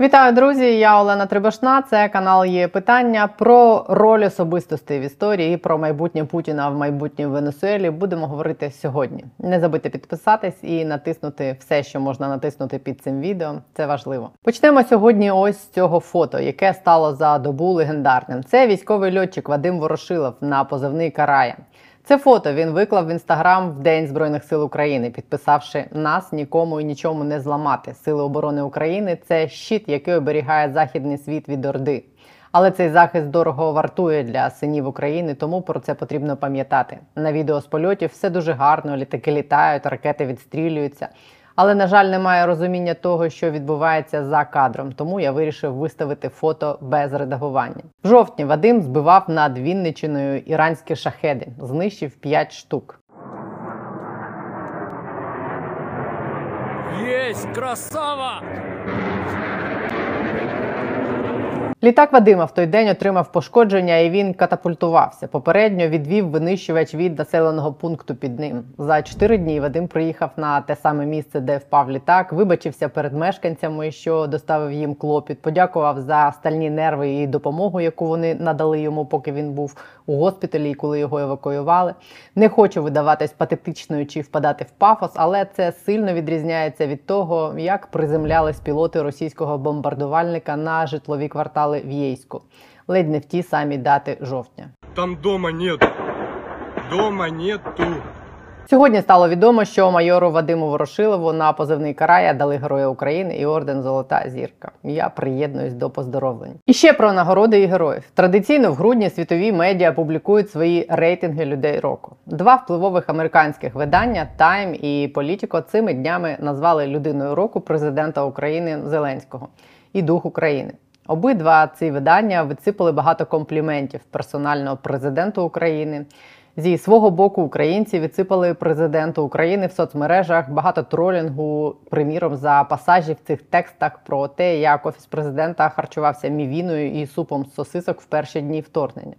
Вітаю, друзі! Я Олена Трибашна. Це канал є питання про роль особистостей в історії про майбутнє Путіна в майбутнє Венесуелі. Будемо говорити сьогодні. Не забудьте підписатись і натиснути все, що можна натиснути під цим відео. Це важливо. Почнемо сьогодні. Ось з цього фото, яке стало за добу легендарним. Це військовий льотчик Вадим Ворошилов на позивний Карая. Це фото він виклав в інстаграм в День Збройних сил України, підписавши нас нікому і нічому не зламати. Сили оборони України це щит, який оберігає західний світ від Орди. Але цей захист дорого вартує для синів України, тому про це потрібно пам'ятати. На відео з польотів все дуже гарно, літаки літають, ракети відстрілюються. Але, на жаль, немає розуміння того, що відбувається за кадром, тому я вирішив виставити фото без редагування. В жовтні Вадим збивав над Вінничиною іранські шахеди, знищив 5 штук. Єсть красава! Літак Вадима в той день отримав пошкодження і він катапультувався. Попередньо відвів винищувач від населеного пункту під ним. За чотири дні Вадим приїхав на те саме місце, де впав літак, вибачився перед мешканцями, що доставив їм клопіт. Подякував за стальні нерви і допомогу, яку вони надали йому, поки він був у госпіталі, і коли його евакуювали. Не хочу видаватись патетичною чи впадати в пафос, але це сильно відрізняється від того, як приземлялись пілоти російського бомбардувальника на житлові квартали в Єйську, ледь не в ті самі дати жовтня. Там дома нет. Дома нету. Сьогодні стало відомо, що майору Вадиму Ворошилову на позивний Карая дали Героя України і орден Золота зірка. Я приєднуюсь до поздоровлень. І ще про нагороди і героїв. Традиційно в грудні світові медіа публікують свої рейтинги людей року. Два впливових американських видання Time і Politico цими днями назвали людиною року президента України Зеленського і дух України. Обидва ці видання висипали багато компліментів персонального президенту України. Зі свого боку українці відсипали президенту України в соцмережах багато тролінгу, приміром за пасажі в цих текстах про те, як офіс президента харчувався мівіною і супом з сосисок в перші дні вторгнення.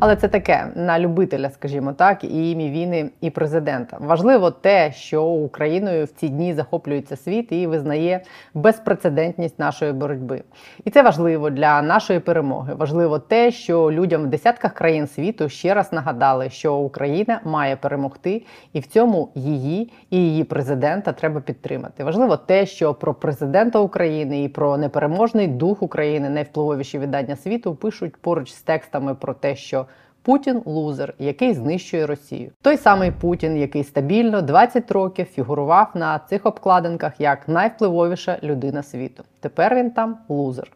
Але це таке на любителя, скажімо так, і імі і президента. Важливо те, що Україною в ці дні захоплюється світ і визнає безпрецедентність нашої боротьби. І це важливо для нашої перемоги. Важливо те, що людям в десятках країн світу ще раз нагадали, що Україна має перемогти, і в цьому її і її президента треба підтримати. Важливо те, що про президента України і про непереможний дух України найвпливовіші видання світу пишуть поруч з текстами про те, що Путін лузер, який знищує Росію. Той самий Путін, який стабільно 20 років фігурував на цих обкладинках як найвпливовіша людина світу. Тепер він там лузер.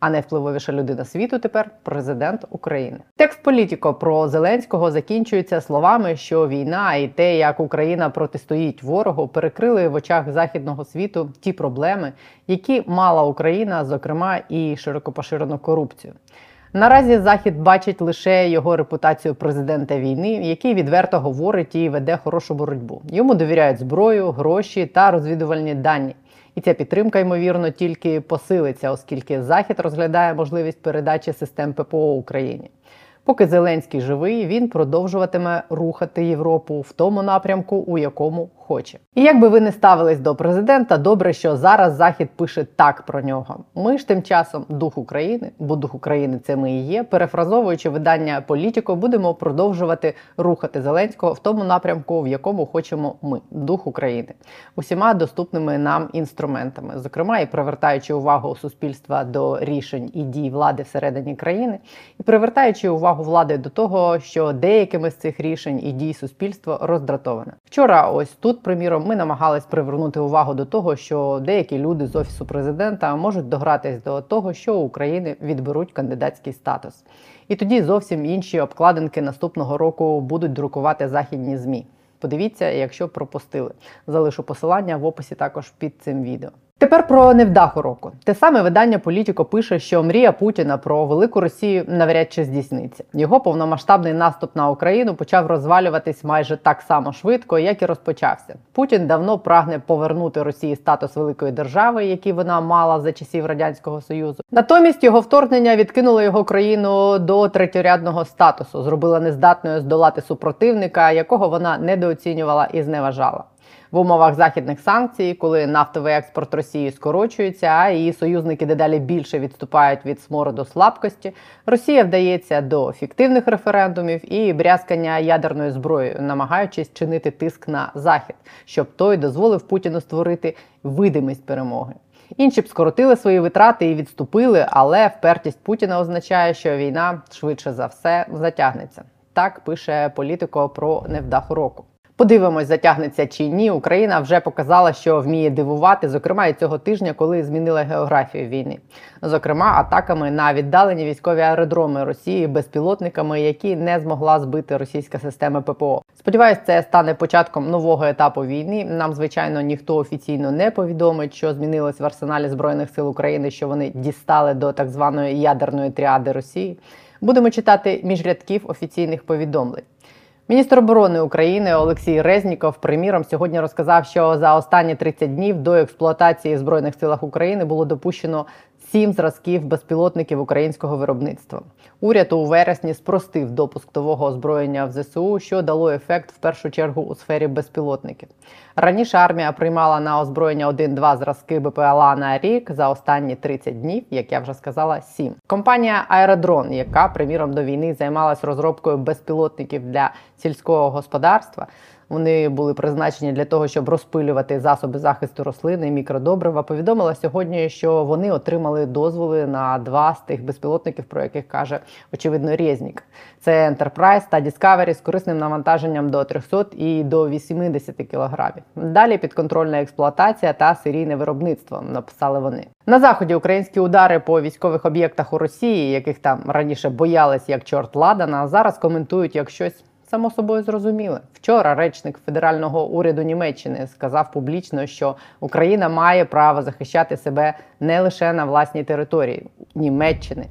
А найвпливовіша людина світу тепер президент України. Текст політико про Зеленського закінчується словами, що війна і те, як Україна протистоїть ворогу, перекрили в очах західного світу ті проблеми, які мала Україна, зокрема і широкопоширену корупцію. Наразі Захід бачить лише його репутацію президента війни, який відверто говорить і веде хорошу боротьбу. Йому довіряють зброю, гроші та розвідувальні дані. І ця підтримка, ймовірно, тільки посилиться, оскільки Захід розглядає можливість передачі систем ППО Україні. Поки Зеленський живий, він продовжуватиме рухати Європу в тому напрямку, у якому хоче. І як би ви не ставились до президента, добре, що зараз Захід пише так про нього. Ми ж тим часом дух України, бо дух України це ми і є. Перефразовуючи видання Політіко, будемо продовжувати рухати Зеленського в тому напрямку, в якому хочемо ми, дух України, усіма доступними нам інструментами, зокрема і привертаючи увагу суспільства до рішень і дій влади всередині країни, і привертаючи увагу влади до того, що деякими з цих рішень і дій суспільство роздратоване. Вчора, ось тут приміром, ми намагались привернути увагу до того, що деякі люди з офісу президента можуть догратись до того, що у України відберуть кандидатський статус. І тоді зовсім інші обкладинки наступного року будуть друкувати західні змі. Подивіться, якщо пропустили. Залишу посилання в описі також під цим відео. Тепер про невдаху року. Те саме видання Політіко пише, що мрія Путіна про велику Росію навряд чи здійсниться. Його повномасштабний наступ на Україну почав розвалюватись майже так само швидко, як і розпочався. Путін давно прагне повернути Росії статус великої держави, який вона мала за часів радянського союзу. Натомість його вторгнення відкинуло його країну до третьорядного статусу, зробила нездатною здолати супротивника, якого вона недооцінювала і зневажала. В умовах західних санкцій, коли нафтовий експорт Росії скорочується, а її союзники дедалі більше відступають від смороду слабкості, Росія вдається до фіктивних референдумів і брязкання ядерною зброєю, намагаючись чинити тиск на захід, щоб той дозволив Путіну створити видимість перемоги. Інші б скоротили свої витрати і відступили, але впертість Путіна означає, що війна швидше за все затягнеться. Так пише політико про невдаху року. Подивимось, затягнеться чи ні. Україна вже показала, що вміє дивувати, зокрема і цього тижня, коли змінила географію війни. Зокрема, атаками на віддалені військові аеродроми Росії безпілотниками, які не змогла збити російська система ППО. Сподіваюсь, це стане початком нового етапу війни. Нам, звичайно, ніхто офіційно не повідомить, що змінилось в арсеналі збройних сил України, що вони дістали до так званої ядерної тріади Росії. Будемо читати між рядків офіційних повідомлень. Міністр оборони України Олексій Резніков, приміром, сьогодні розказав, що за останні 30 днів до експлуатації в збройних силах України було допущено сім зразків безпілотників українського виробництва. Уряд у вересні спростив допуск нового озброєння в ЗСУ, що дало ефект в першу чергу у сфері безпілотників. Раніше армія приймала на озброєння 1-2 зразки БПЛА на рік за останні 30 днів, як я вже сказала, 7. Компанія Аеродрон, яка приміром до війни займалась розробкою безпілотників для сільського господарства. Вони були призначені для того, щоб розпилювати засоби захисту рослин і мікродобрива. Повідомила сьогодні, що вони отримали дозволи на два з тих безпілотників, про яких каже очевидно Резнік. Це Enterprise та Discovery з корисним навантаженням до 300 і до 80 кілограмів. Далі підконтрольна експлуатація та серійне виробництво. Написали вони на заході. Українські удари по військових об'єктах у Росії, яких там раніше боялись як чорт ладана, зараз коментують як щось само собою зрозуміле. Вчора речник федерального уряду Німеччини сказав публічно, що Україна має право захищати себе не лише на власній території Німеччини.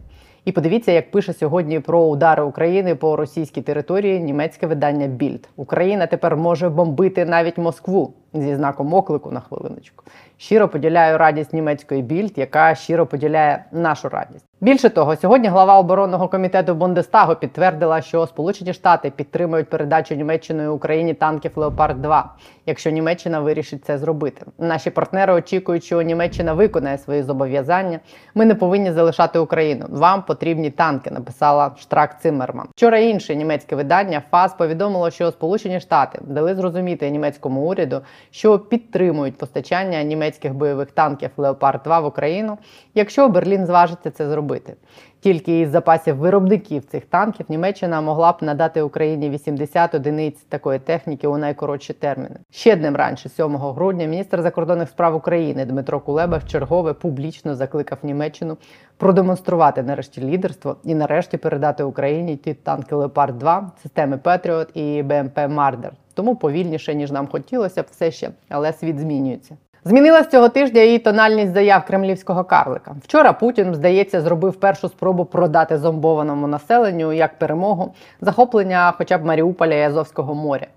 І подивіться, як пише сьогодні про удари України по російській території німецьке видання Більд. Україна тепер може бомбити навіть Москву зі знаком оклику на хвилиночку. Щиро поділяю радість німецької більд, яка щиро поділяє нашу радість. Більше того, сьогодні глава оборонного комітету Бундестагу підтвердила, що Сполучені Штати підтримують передачу Німеччиною Україні танків Леопард 2 якщо Німеччина вирішить це зробити. Наші партнери очікують, що Німеччина виконає свої зобов'язання. Ми не повинні залишати Україну. Вам потрібні танки. Написала Штрак Циммерман. Вчора інше німецьке видання ФАС повідомило, що Сполучені Штати дали зрозуміти німецькому уряду, що підтримують постачання німецьких бойових танків Леопард 2 в Україну, якщо Берлін зважиться це зробити. Тільки із запасів виробників цих танків Німеччина могла б надати Україні 80 одиниць такої техніки у найкоротші терміни. Ще днем раніше, 7 грудня, міністр закордонних справ України Дмитро Кулеба вчергове публічно закликав Німеччину продемонструвати нарешті лідерство і нарешті передати Україні ті танки Леопард 2 системи Петріот і БМП Мардер. Тому повільніше ніж нам хотілося б все ще, але світ змінюється. Змінилась цього тижня і тональність заяв кремлівського карлика. Вчора Путін, здається, зробив першу спробу продати зомбованому населенню як перемогу захоплення, хоча б Маріуполя і Азовського моря.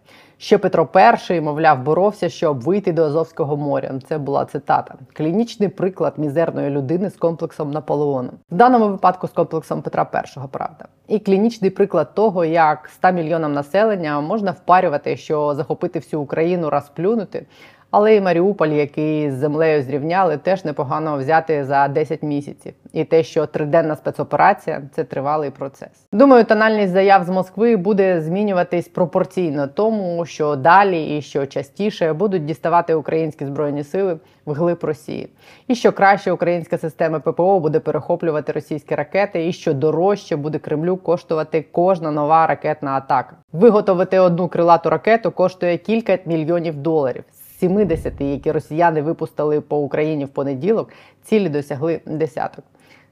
Ще Петро І, мовляв, боровся, щоб вийти до Азовського моря. Це була цитата: клінічний приклад мізерної людини з комплексом Наполеона. В даному випадку з комплексом Петра І, правда. І клінічний приклад того, як 100 мільйонам населення можна впарювати, що захопити всю Україну раз плюнути. Але і Маріуполь, який з землею зрівняли, теж непогано взяти за 10 місяців. І те, що триденна спецоперація це тривалий процес. Думаю, тональність заяв з Москви буде змінюватись пропорційно тому, що далі і що частіше будуть діставати українські збройні сили вглиб Росії, і що краще українська система ППО буде перехоплювати російські ракети, і що дорожче буде Кремлю коштувати кожна нова ракетна атака. Виготовити одну крилату ракету коштує кілька мільйонів доларів. 70, які росіяни випустили по Україні в понеділок, цілі досягли десяток.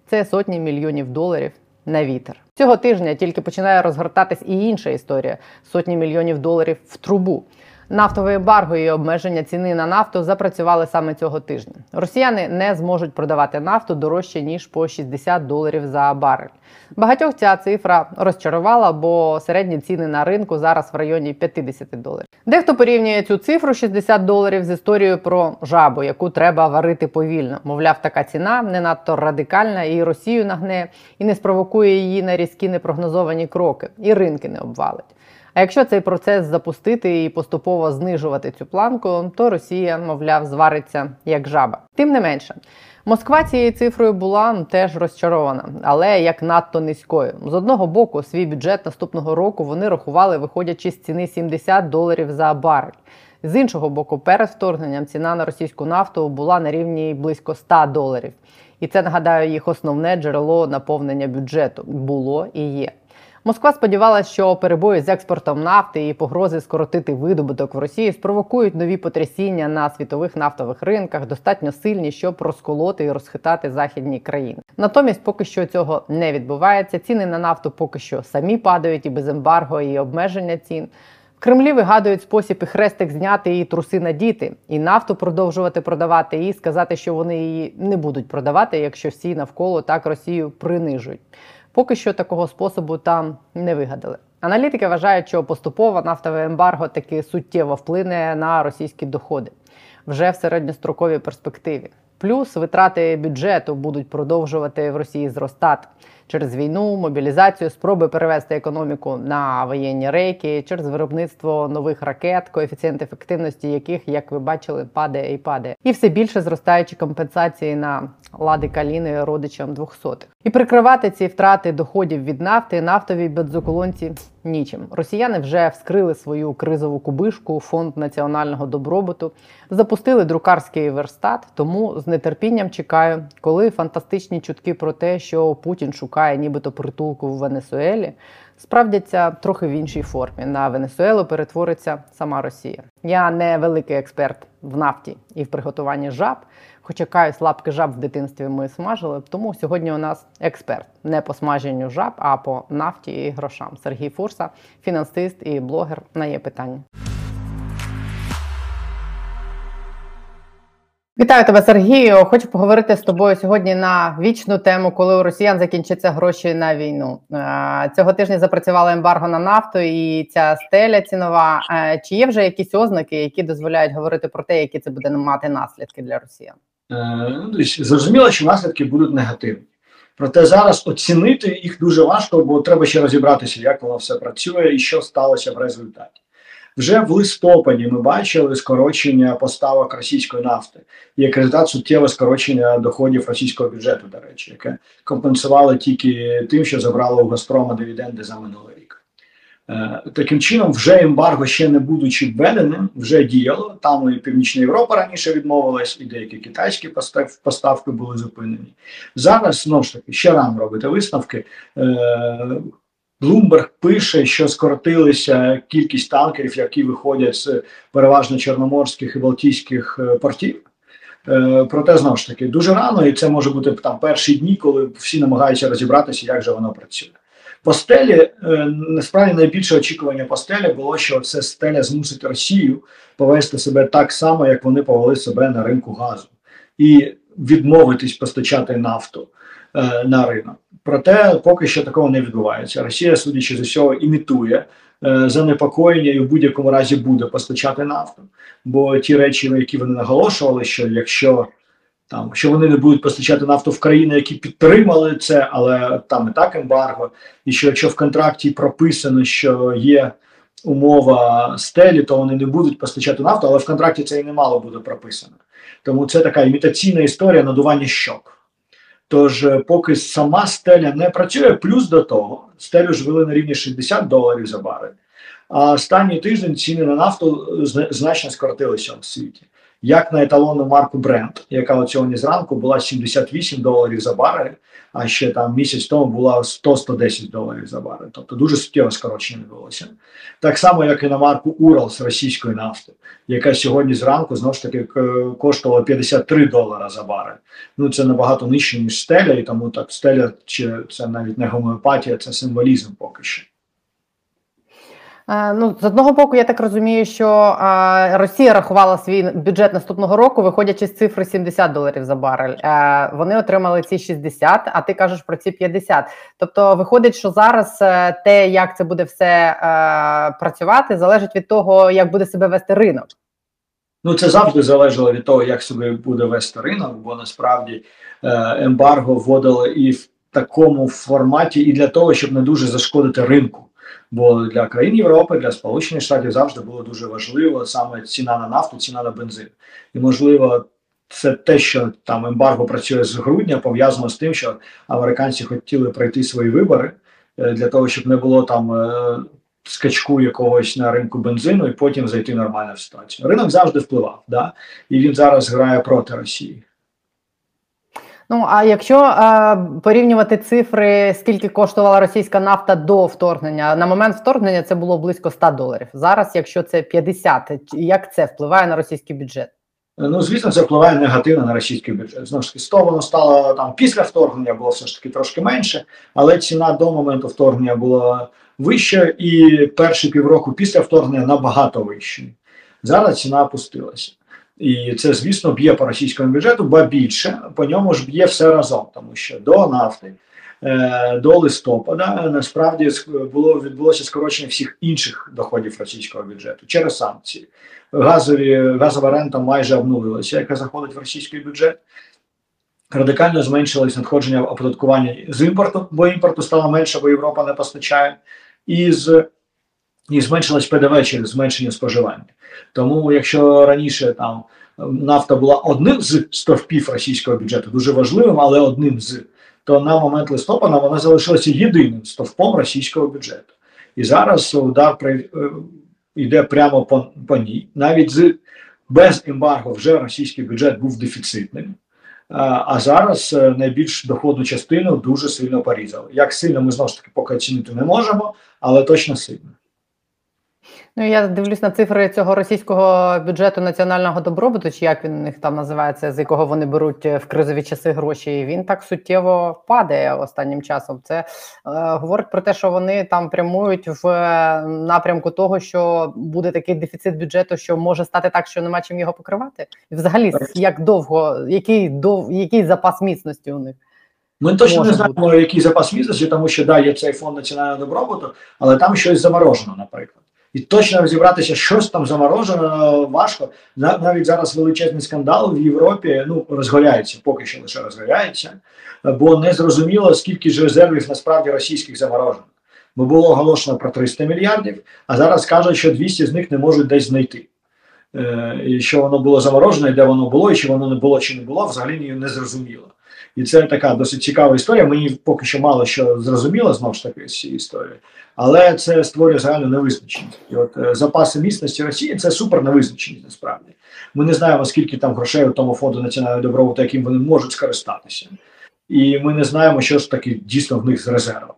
Це сотні мільйонів доларів на вітер. Цього тижня тільки починає розгортатись і інша історія: сотні мільйонів доларів в трубу. Нафтове ембарго і обмеження ціни на нафту запрацювали саме цього тижня. Росіяни не зможуть продавати нафту дорожче ніж по 60 доларів за барель. Багатьох ця цифра розчарувала, бо середні ціни на ринку зараз в районі 50 доларів. Дехто порівнює цю цифру 60 доларів з історією про жабу, яку треба варити повільно. Мовляв, така ціна не надто радикальна, і Росію нагне, і не спровокує її на різкі непрогнозовані кроки, і ринки не обвалить. А якщо цей процес запустити і поступово знижувати цю планку, то Росія, мовляв, звариться як жаба. Тим не менше, Москва цією цифрою була теж розчарована, але як надто низькою. З одного боку, свій бюджет наступного року вони рахували, виходячи з ціни 70 доларів за барель. З іншого боку, перед вторгненням ціна на російську нафту була на рівні близько 100 доларів. І це нагадаю їх основне джерело наповнення бюджету було і є. Москва сподівалася, що перебої з експортом нафти і погрози скоротити видобуток в Росії спровокують нові потрясіння на світових нафтових ринках, достатньо сильні, щоб розколоти і розхитати західні країни. Натомість, поки що цього не відбувається. Ціни на нафту поки що самі падають і без ембарго, і обмеження цін. В Кремлі вигадують спосіб і хрестик зняти і труси надіти, і нафту продовжувати продавати, і сказати, що вони її не будуть продавати, якщо всі навколо так Росію принижують. Поки що такого способу там не вигадали. Аналітики вважають, що поступово нафтове ембарго таки суттєво вплине на російські доходи вже в середньостроковій перспективі. Плюс витрати бюджету будуть продовжувати в Росії зростати через війну, мобілізацію, спроби перевести економіку на воєнні рейки, через виробництво нових ракет, коефіцієнт ефективності яких, як ви бачили, падає і падає, і все більше зростаючі компенсації на лади каліни родичам двохсотих. І прикривати ці втрати доходів від нафти нафтовій бензоколонці нічим. Росіяни вже вскрили свою кризову кубишку, фонд національного добробуту, запустили друкарський верстат. Тому з нетерпінням чекаю, коли фантастичні чутки про те, що Путін шукає нібито притулку в Венесуелі, справдяться трохи в іншій формі. На Венесуелу перетвориться сама Росія. Я не великий експерт в нафті і в приготуванні жаб. Хоча каюсь лапки жаб в дитинстві ми смажили. Тому сьогодні у нас експерт не по смаженню жаб, а по нафті і грошам. Сергій Фурса, фінансист і блогер. На є питання. Вітаю тебе, Сергію. Хочу поговорити з тобою сьогодні на вічну тему, коли у росіян закінчаться гроші на війну. Е, Цього тижня запрацювала ембарго на нафту і ця стеля цінова. Е, Чи є вже якісь ознаки, які дозволяють говорити про те, які це буде мати наслідки для росіян? Е, ну, Зрозуміло, що наслідки будуть негативні. Проте зараз оцінити їх дуже важко, бо треба ще розібратися, як воно все працює і що сталося в результаті. Вже в листопаді ми бачили скорочення поставок російської нафти, як результат суттєве скорочення доходів російського бюджету, до речі, яке компенсувало тільки тим, що забрало у Газпрома дивіденди за минулий таким чином, вже ембарго, ще не будучи введеним, вже діяло. Там і Північна Європа раніше відмовилась, і деякі китайські поставки були зупинені. Зараз знову ж таки ще рано робити висновки. Е, Блумберг пише, що скоротилися кількість танкерів, які виходять з переважно чорноморських і балтійських е, портів. Е, проте знову ж таки дуже рано, і це може бути там перші дні, коли всі намагаються розібратися, як же воно працює. По стелі е, насправді найбільше очікування по стелі було, що це стеля змусить Росію повести себе так само, як вони повели себе на ринку газу, і відмовитись постачати нафту на ринок. Проте поки що такого не відбувається. Росія, судячи з усього, імітує е, занепокоєння і в будь-якому разі буде постачати нафту. Бо ті речі, які вони наголошували, що якщо там що вони не будуть постачати нафту в країни, які підтримали це, але там і так ембарго, і що якщо в контракті прописано, що є умова стелі, то вони не будуть постачати нафту, але в контракті це і не мало буде прописано. Тому це така імітаційна історія надування щок. Тож, е, поки сама стеля не працює, плюс до того, стелю ж вели на рівні 60 доларів за барель, а останній тиждень ціни на нафту е, значно скоротилися в світі. Як на еталонну марку Brent, яка от сьогодні зранку була 78 доларів за барель, а ще там місяць тому була 100-110 доларів за барель. Тобто дуже суттєво скорочення відбулося. Так само, як і на марку Урал з російської нафти, яка сьогодні зранку знову ж таки коштувала 53 долара за барель. Ну це набагато нижче, ніж стеля, і тому так стеля чи це навіть не гомеопатія, це символізм поки що. Е, ну, з одного боку, я так розумію, що Росія рахувала свій бюджет наступного року, виходячи з цифри 70 доларів за барель. Е, вони отримали ці 60, а ти кажеш про ці 50. Тобто, виходить, що зараз е, те, як це буде все працювати, залежить від того, як буде себе вести ринок. Ну, це завжди залежало від того, як себе буде вести ринок, бо насправді ембарго вводили і в такому форматі, і для того, щоб не дуже зашкодити ринку Бо для країн Європи, для Сполучених Штатів завжди було дуже важливо саме ціна на нафту, ціна на бензин. І можливо, це те, що там ембарго працює з грудня, пов'язано з тим, що американці хотіли пройти свої вибори е, для того, щоб не було там е, скачку якогось на ринку бензину, і потім зайти нормально в ситуацію. Ринок завжди впливав, да? і він зараз грає проти Росії. Ну а якщо е, порівнювати цифри, скільки коштувала російська нафта до вторгнення, на момент вторгнення це було близько 100 доларів. Зараз, якщо це 50, як це впливає на російський бюджет? Ну, звісно, це впливає негативно на російський бюджет. Знову ж таки, 100 воно стало там після вторгнення, було все ж таки трошки менше, але ціна до моменту вторгнення була вища, і перші півроку після вторгнення набагато вища. Зараз ціна опустилася. І це, звісно, б'є по російському бюджету, ба більше по ньому ж б'є все разом, тому що до нафти, е, до листопада насправді було відбулося скорочення всіх інших доходів російського бюджету через санкції. Газові газова рента майже обнулилася, яка заходить в російський бюджет. Радикально зменшилось надходження оподаткування з імпорту, бо імпорту стало менше, бо Європа не постачає, і з і зменшилось ПДВ через зменшення споживання. Тому, якщо раніше там нафта була одним з стовпів російського бюджету, дуже важливим, але одним з, то на момент листопада вона залишилася єдиним стовпом російського бюджету. І зараз удар при, е, йде прямо по, по ній. Навіть з без ембарго вже російський бюджет був дефіцитним. А зараз е, найбільш доходну частину дуже сильно порізали. Як сильно ми знову ж таки поки оцінити не можемо, але точно сильно. Ну я дивлюсь на цифри цього російського бюджету національного добробуту, чи як він у них там називається, з якого вони беруть е, в кризові часи гроші. Він так суттєво падає останнім часом. Це е, говорить про те, що вони там прямують в е, напрямку того, що буде такий дефіцит бюджету, що може стати так, що нема чим його покривати. І взагалі, як довго, який дов, який запас міцності у них. Ми точно не знаємо, бути. який запас міцності, тому що да, є цей фонд національного добробуту, але там щось заморожено, наприклад. І точно розібратися, щось там заморожено, важко. Навіть зараз величезний скандал в Європі ну розгоряється, поки що лише розгоряється, бо не зрозуміло, скільки ж резервів насправді російських заморожено. Бо було оголошено про 300 мільярдів, а зараз кажуть, що 200 з них не можуть десь знайти. Е, і Що воно було заморожено, і де воно було, і чи воно не було, чи не було, взагалі не зрозуміло. І це така досить цікава історія. Мені поки що мало що зрозуміло знову ж таки з цієї історії, але це створює загальну невизначеність. І от е, запаси міцності Росії це супер невизначеність насправді. Ми не знаємо, скільки там грошей у тому фонду національного добробуту, яким вони можуть скористатися. І ми не знаємо, що ж таки дійсно в них з резервами.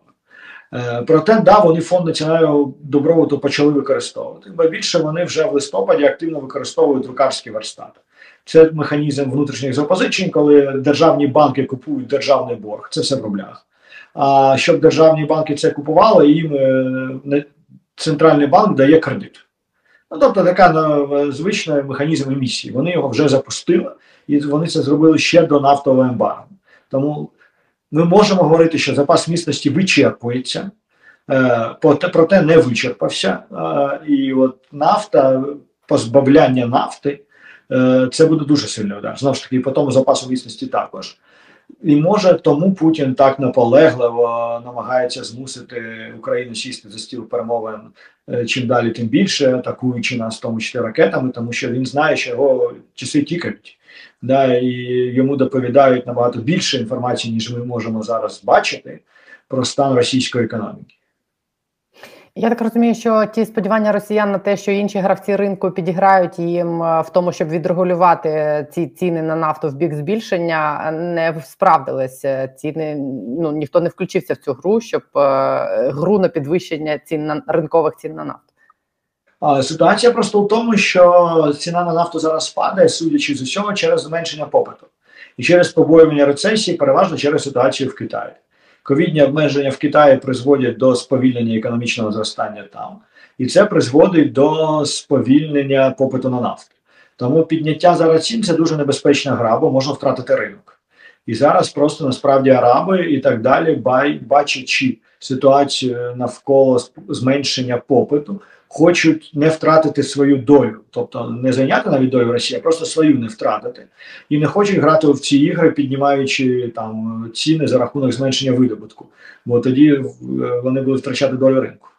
Е, проте, да, вони фонд національного добробуту почали використовувати, бо більше вони вже в листопаді активно використовують друкарські верстати. Це механізм внутрішніх запозичень, коли державні банки купують державний борг. Це все в рублях. А щоб державні банки це купували, їм е, центральний банк дає кредит. Ну, тобто, така ну, звична механізм емісії. Вони його вже запустили, і вони це зробили ще до нафтового ембарго. Тому ми можемо говорити, що запас міцності вичерпується, е, проте не вичерпався. І от нафта, позбавляння нафти. Е, це буде дуже сильний удар. Знову ж таки, по тому запасу міцності також. І може тому Путін так наполегливо намагається змусити Україну сісти за стіл перемовин е, чим далі, тим більше, атакуючи нас, в тому числі ракетами, тому що він знає, що його часи тікають, да, і йому доповідають набагато більше інформації, ніж ми можемо зараз бачити про стан російської економіки. Я так розумію, що ті сподівання росіян на те, що інші гравці ринку підіграють їм е, в тому, щоб відрегулювати ці ціни на нафту в бік збільшення, не справдилися. Ціни ну ніхто не включився в цю гру, щоб е, гру на підвищення цін на ринкових цін на нафту. Ситуація просто в тому, що ціна на нафту зараз падає, судячи з усього, через зменшення попиту і через побоювання рецесії, переважно через ситуацію в Китаї. Ковідні обмеження в Китаї призводять до сповільнення економічного зростання там, і це призводить до сповільнення попиту на нафту. Тому підняття зараз цін це дуже небезпечна гра, бо можна втратити ринок. І зараз просто насправді араби і так далі, бачачи ситуацію навколо зменшення попиту, хочуть не втратити свою долю, тобто не зайняти навіть долю Росії, а просто свою не втратити, і не хочуть грати в ці ігри, піднімаючи там ціни за рахунок зменшення видобутку, бо тоді е, вони будуть втрачати долю ринку.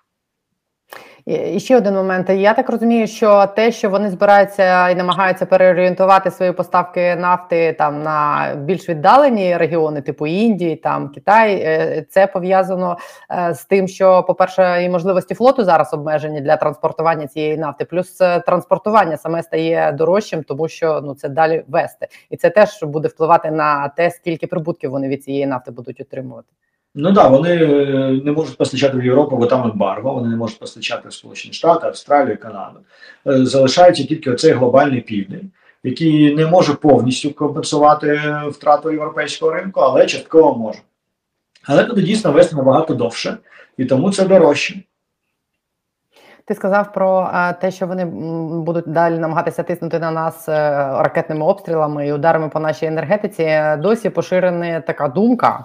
І ще один момент. Я так розумію, що те, що вони збираються і намагаються переорієнтувати свої поставки нафти там на більш віддалені регіони, типу Індії, там Китай, е, це пов'язано е, з тим, що, по-перше, і можливості флоту зараз обмежені для транспортування цієї нафти, плюс е, транспортування саме стає дорожчим, тому що ну це далі вести, і це теж буде впливати на те, скільки прибутків вони від цієї нафти будуть отримувати. Ну так, вони е, не можуть постачати в Європу, бо там ембарго, вони не можуть постачати в Сполучені Штати, Австралію, Канаду. Е, Залишається тільки оцей глобальний південь, який не може повністю компенсувати втрату європейського ринку, але частково може. Але туди дійсно вести набагато довше, і тому це дорожче. Ти сказав про е, те, що вони будуть далі намагатися тиснути на нас ракетними обстрілами і ударами по нашій енергетиці. Досі поширена така думка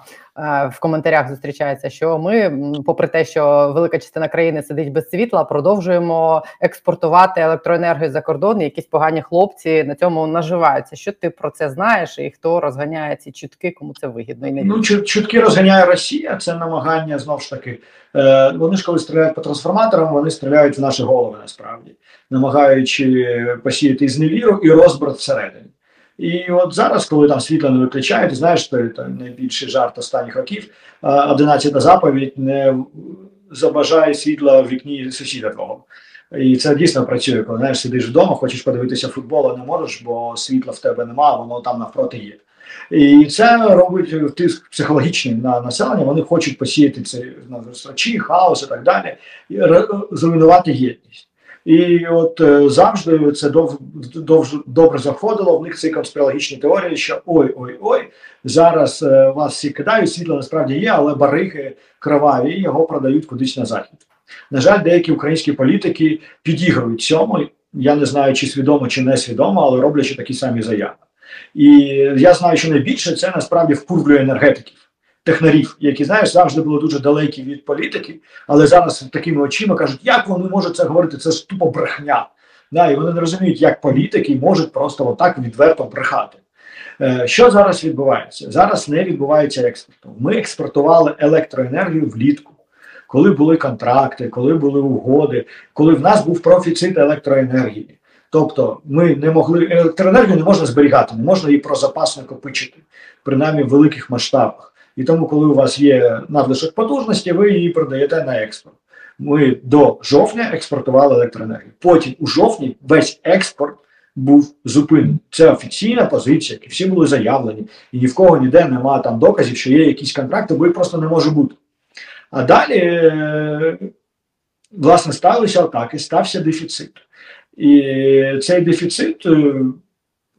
в коментарях зустрічається, що ми, попри те, що велика частина країни сидить без світла, продовжуємо експортувати електроенергію за кордон. і Якісь погані хлопці на цьому наживаються. Що ти про це знаєш, і хто розганяє ці чутки, кому це вигідно і не Ну, чутки розганяє Росія, це намагання знову ж таки. Е, вони ж коли стріляють по трансформаторам, вони стріляють в наші голови насправді, намагаючи посіяти зневіру і розбрат всередині. І от зараз, коли там світло не виключають, знаєш, то, найбільший жарт останніх років, е, 11 заповідь не забажає світла в вікні сусіда твого. І це дійсно працює, коли знаєш, сидиш вдома, хочеш подивитися футбол, а не можеш, бо світла в тебе немає, воно там навпроти є. І це робить тиск психологічний на населення. Вони хочуть посіяти це на зустрічі, хаос і так далі, і зруйнувати єдність. І от е, завжди це дов, добре заходило. В них ці конспірологічні теорії, що ой, ой, ой, зараз е, вас всі кидають, світло насправді є, але бариги кроваві і його продають кудись на захід. На жаль, деякі українські політики підігрують цьому. Я не знаю, чи свідомо, чи не свідомо, але роблячи такі самі заяви. І я знаю, що найбільше це насправді вкурвлює енергетиків, технарів, які знаєш, завжди були дуже далекі від політики, але зараз такими очима кажуть, як вони можуть це говорити, це ж тупо брехня. Да, і вони не розуміють, як політики можуть просто отак відверто брехати. Е, Що зараз відбувається? Зараз не відбувається експорту. Ми експортували електроенергію влітку, коли були контракти, коли були угоди, коли в нас був профіцит електроенергії. Тобто ми не могли електроенергію не можна зберігати, не можна її про запас накопичити, принаймні в великих масштабах. І тому, коли у вас є надлишок потужності, ви її продаєте на експорт. Ми до жовтня експортували електроенергію. Потім у жовтні весь експорт був зупинений. Це офіційна позиція, які всі були заявлені, і ні в кого ніде немає там доказів, що є якісь контракти, бо їх просто не може бути. А далі, е, власне, сталися атаки, стався дефіцит. І цей дефіцит, е,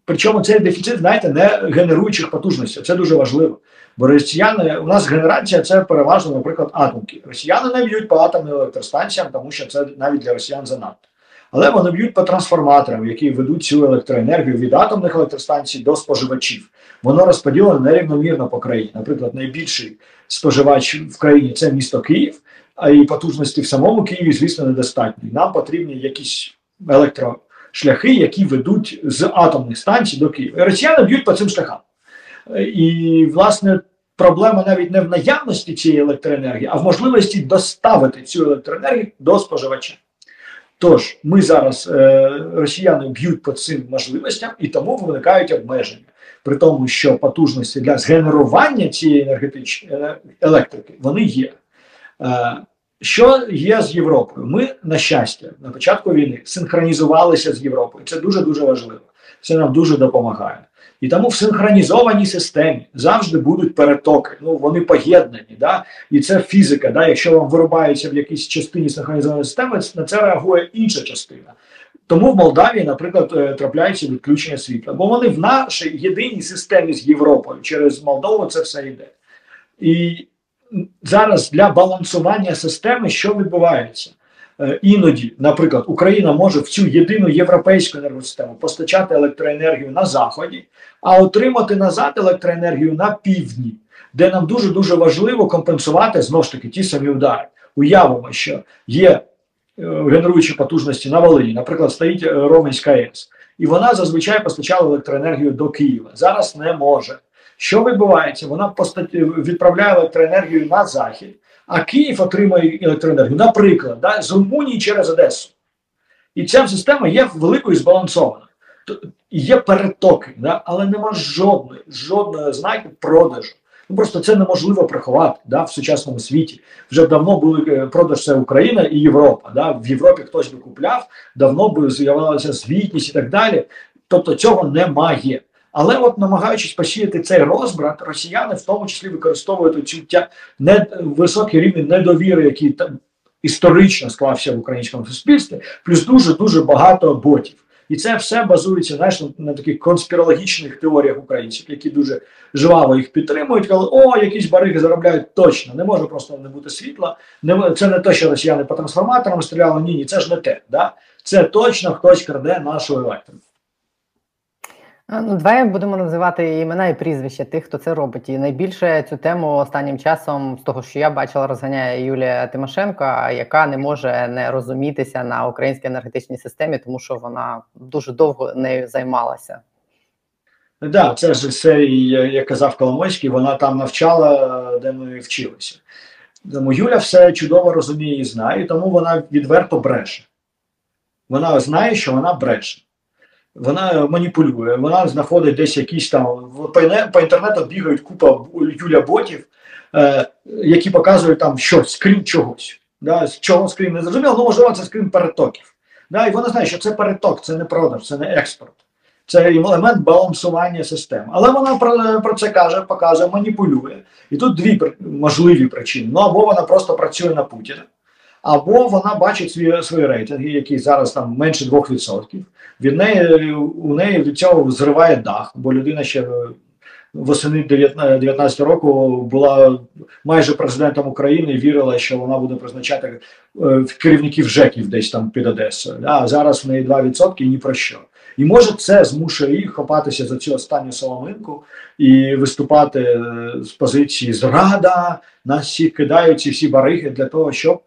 причому цей дефіцит, знаєте, не генеруючих потужностей. Це дуже важливо. Бо росіяни, у нас генерація це переважно, наприклад, атомки. Росіяни не б'ють по атомним електростанціям, тому що це навіть для росіян занадто. Але вони б'ють по трансформаторам, які ведуть цю електроенергію від атомних електростанцій до споживачів. Воно розподілено нерівномірно по країні. Наприклад, найбільший споживач в країні це місто Київ, а і потужності в самому Києві, звісно, недостатньо. Нам потрібні якісь електрошляхи, які ведуть з атомних станцій до Києва. І росіяни б'ють по цим шляхам. І, власне, проблема навіть не в наявності цієї електроенергії, а в можливості доставити цю електроенергію до споживача. Тож, ми зараз е, росіяни б'ють по цим можливостям і тому виникають обмеження. При тому, що потужності для згенерування цієї енергетичної електрики вони є. Е, що є з Європою? Ми, на щастя, на початку війни синхронізувалися з Європою. Це дуже дуже важливо. Це нам дуже допомагає. І тому в синхронізованій системі завжди будуть перетоки. Ну вони поєднані, да? і це фізика. Да? Якщо вам вирубається в якійсь частині синхронізованої системи, на це реагує інша частина. Тому в Молдавії, наприклад, е, трапляється відключення світла, бо вони в нашій єдиній системі з Європою через Молдову це все йде. І зараз для балансування системи що відбувається? Е, Іноді, наприклад, Україна може в цю єдину європейську енергосистему постачати електроенергію на заході, а отримати назад електроенергію на півдні, де нам дуже дуже важливо компенсувати знову ж таки ті самі удари. Уявимо, що є е, генеруючі потужності на Волині, наприклад, стоїть е, Роменська АЕС, і вона зазвичай постачала електроенергію до Києва. Зараз не може. Що відбувається? Вона відправляє електроенергію на захід, а Київ отримає електроенергію, наприклад, да, з Румунії через Одесу. І ця система є великою і збалансована. Є перетоки, да, але нема жодної, жодної знаєте, продажу. Ну просто це неможливо приховати да, в сучасному світі. Вже давно були е, продаж це Україна і Європа. Да. В Європі хтось би купляв, давно би з'явилася звітність і так далі. Тобто цього немає. Але от намагаючись посіяти цей розбрат, росіяни в тому числі використовують цю тя не високий рівень недовіри, який там історично склався в українському суспільстві, плюс дуже дуже багато ботів. І це все базується знаєш, на, на таких конспірологічних теоріях українців, які дуже жваво їх підтримують. Коли о, якісь бариги заробляють точно, не може просто не бути світла. Не це не те, що росіяни по трансформаторам стріляли. Ні, ні, це ж не те. Да? Це точно хтось краде нашу електрику. Ну, давай будемо називати імена і прізвища тих, хто це робить. І найбільше цю тему останнім часом, з того, що я бачила, розганяє Юлія Тимошенко, яка не може не розумітися на українській енергетичній системі, тому що вона дуже довго нею займалася. Так, да, це ж я- як казав Коломойський, вона там навчала, де ми вчилися. Тому Юля все чудово розуміє і знає, тому вона відверто бреше. Вона знає, що вона бреше. Вона маніпулює, вона знаходить десь якісь там по, інтернету бігають купа Юля ботів, е, які показують там щось, скрін чогось. Да, з чого скрін не зрозуміло, ну можливо, це скрін перетоків. Да, і вона знає, що це переток, це не продаж, це не експорт. Це елемент балансування системи. Але вона про, про це каже, показує, маніпулює. І тут дві можливі причини. Ну або вона просто працює на Путіна, або вона бачить свої, свої рейтинги, які зараз там менше 2%. Від неї у неї від цього зриває дах, бо людина ще е, восени 19 року була майже президентом України вірила, що вона буде призначати е, керівників ЖЕКів десь там під Одесою. А зараз в неї 2% і ні про що. І може це змушує їх хапатися за цю останню соломинку і виступати е, з позиції зрада, нас всіх кидають ці всі бариги для того, щоб е,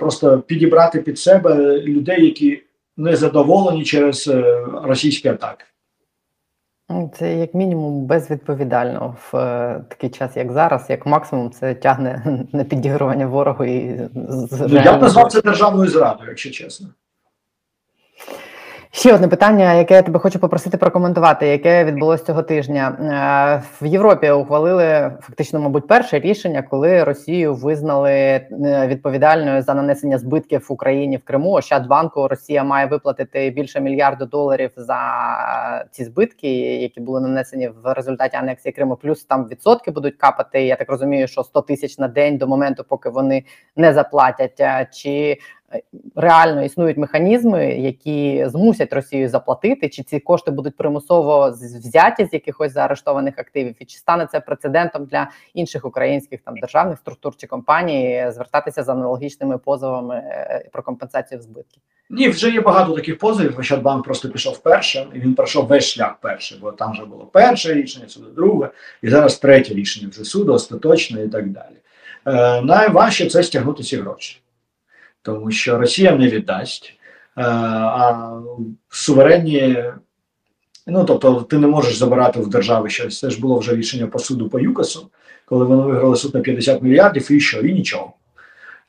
просто підібрати під себе людей, які не задоволені через е, російські атаки. Ну, Це як мінімум безвідповідально в е, такий час, як зараз, як максимум, це тягне на підігрування ворогу і Ну, я б назвав це державною зрадою, якщо чесно. Ще одне питання, яке я тебе хочу попросити прокоментувати, яке відбулося цього тижня. Е, В Європі ухвалили фактично, мабуть, перше рішення, коли Росію визнали е, відповідальною за нанесення збитків в Україні в Криму. Ощадбанку Росія має виплатити більше мільярду доларів за ці збитки, які були нанесені в результаті анексії Криму. Плюс там відсотки будуть капати. Я так розумію, що 100 тисяч на день до моменту, поки вони не заплатять. Е, Чи реально існують механізми, які змусять Росію заплатити, чи ці кошти будуть примусово взяті з якихось заарештованих активів, і чи стане це прецедентом для інших українських там державних структур чи компаній звертатися з аналогічними позовами е, про компенсацію збитків? Ні, вже є багато таких позовів. Ощадбанк просто пішов першим, і він пройшов весь шлях перший, бо там вже було перше рішення, суду друге, і зараз третє рішення вже суду, остаточне і так далі. Е, найважче це стягнути ці гроші, тому що Росія не віддасть, е, а суверенні. Ну, тобто, ти не можеш забирати в держави щось. Це ж було вже рішення по суду по ЮКАСу, коли вони виграли суд на 50 мільярдів, і що? І нічого.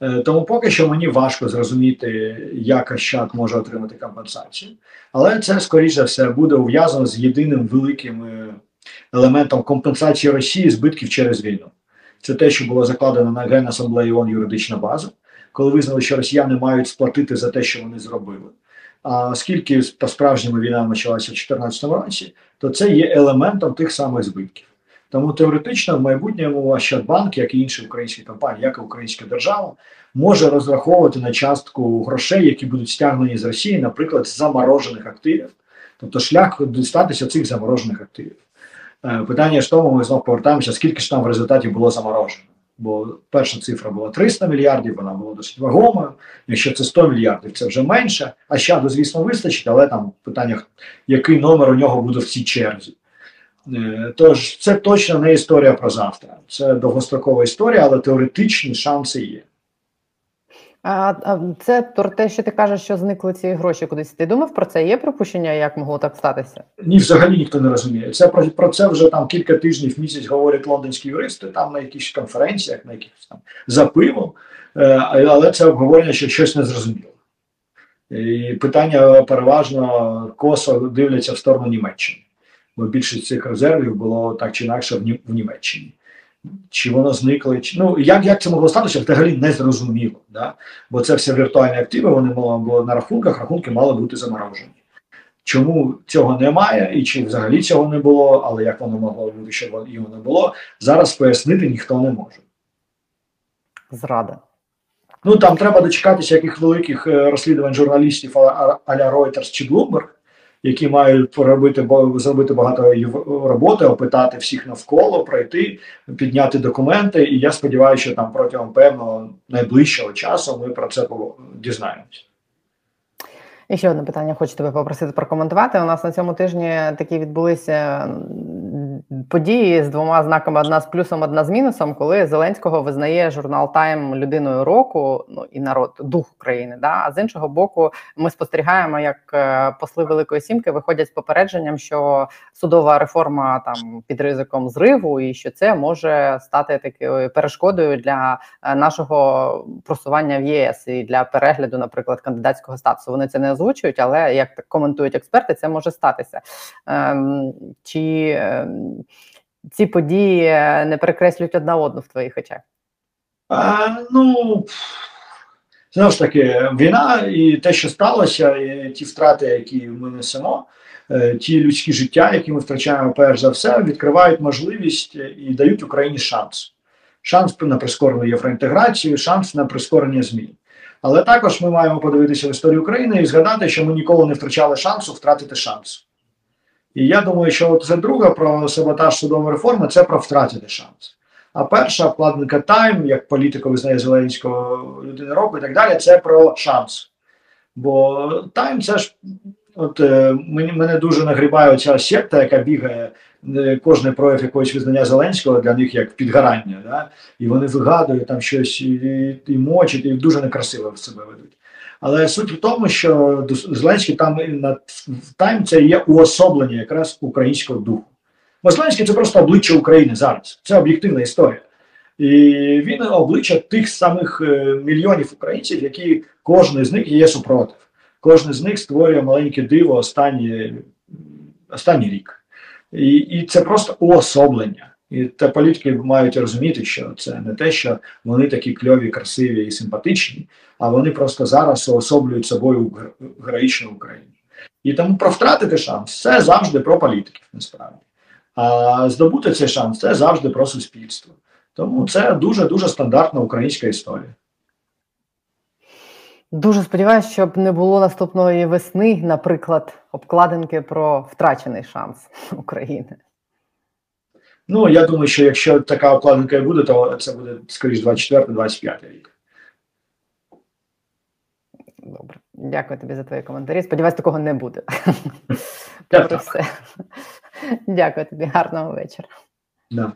Е, Тому поки що мені важко зрозуміти, як Ощад може отримати компенсацію. Але це, скоріш за все, буде ув'язано з єдиним великим е, елементом компенсації Росії збитків через війну. Це те, що було закладено на Генасамблеї ООН юридична база, коли визнали, що росіяни мають сплатити за те, що вони зробили. А оскільки по справжньому війна почалася в 2014 році, то це є елементом тих самих збитків. Тому теоретично в майбутньому Ощадбанк, як і інші українські компанії, як і українська держава, може розраховувати на частку грошей, які будуть стягнені з Росії, наприклад, з заморожених активів, тобто шлях дістатися цих заморожених активів. Е, Питання ж тому, ми знову повертаємося, скільки ж там в результаті було заморожено. Бо перша цифра була 300 мільярдів, вона була досить вагомою. Якщо це 100 мільярдів, це вже менше. А щаду, звісно, вистачить, але там питання, який номер у нього буде в цій черзі. Е, Тож це точно не історія про завтра. Це довгострокова історія, але теоретичні шанси є. А, це про те, що ти кажеш, що зникли ці гроші кудись. Ти думав про це? Є припущення, як могло так статися? Ні, взагалі ніхто не розуміє. Це про, про це вже там кілька тижнів місяць говорять лондонські юристи, там на якихось конференціях, на якихось там за пивом, е, але це обговорення, що щось не зрозуміло. І питання переважно косо дивляться в сторону Німеччини, бо більшість цих резервів було так чи інакше в Німеччині. Чи воно зникло, чи ну як як це могло статися, взагалі не зрозуміло. Да? Бо це все віртуальні активи, вони мали на рахунках, рахунки мали бути заморожені. Чому цього немає, і чи взагалі цього не було, але як воно могло бути, щоб його не було, зараз пояснити ніхто не може. Зрада. Ну там треба дочекатися яких великих е, розслідувань журналістів а-ля Reuters чи Bloomberg, які мають поробити зробити багато роботи, опитати всіх навколо, пройти, підняти документи. І я сподіваюся, що там протягом певного найближчого часу ми про це дізнаємося. І ще одне питання хочу тебе попросити прокоментувати. У нас на цьому тижні такі відбулися події з двома знаками: одна з плюсом, одна з мінусом, коли Зеленського визнає журнал Тайм людиною року, ну і народ дух України. Да? А з іншого боку, ми спостерігаємо, як е, посли Великої Сімки виходять з попередженням, що судова реформа там під ризиком зриву, і що це може стати такою перешкодою для е, нашого просування в ЄС і для перегляду, наприклад, кандидатського статусу. Вони це не озвучують, але як коментують експерти, це може статися. Ем, Чи ем, ці події не перекреслюють одна одну в твоїх очах? А, Ну знову ж таки, війна і те, що сталося, і ті втрати, які ми несемо. Е, ті людські життя, які ми втрачаємо, перш за все, відкривають можливість і дають Україні шанс. Шанс на прискорену євроінтеграцію, шанс на прискорення змін. Але також ми маємо подивитися в історію України і згадати, що ми ніколи не втрачали шансу втратити шанс. І я думаю, що це друга про саботаж судової реформи це про втратити шанс. А перша вкладника Тайм, як політико визнає Зеленського людини року і так далі, це про шанс. Бо Тайм це ж от е, мені мене дуже нагрібає ця секта, яка бігає е, кожний прояв якогось визнання Зеленського для них як підгорання. Да? І вони вигадують там щось і, і мочать, і дуже некрасиво в себе ведуть. Але суть в тому, що Зеленський там на тайм це є уособлення якраз українського духу. Бо Зеленський це просто обличчя України зараз. Це об'єктивна історія. І він обличчя тих самих е, мільйонів українців, які кожен з них є супротив. Кожен з них створює маленьке диво останні, останній рік. І, І це просто уособлення. І те політики мають розуміти, що це не те, що вони такі кльові, красиві і симпатичні, а вони просто зараз уособлюють собою героїчну Україну. І тому про втратити шанс це завжди про політиків, насправді. А здобути цей шанс це завжди про суспільство. Тому це дуже дуже стандартна українська історія. Дуже сподіваюся, щоб не було наступної весни, наприклад, обкладинки про втрачений шанс України. Ну, я думаю, що якщо така обкладинка і буде, то це буде скоріш 24-25 рік. Добре, дякую тобі за твої коментарі. Сподіваюсь, такого не буде. Дякую. Дякую тобі, гарного вечора. Да.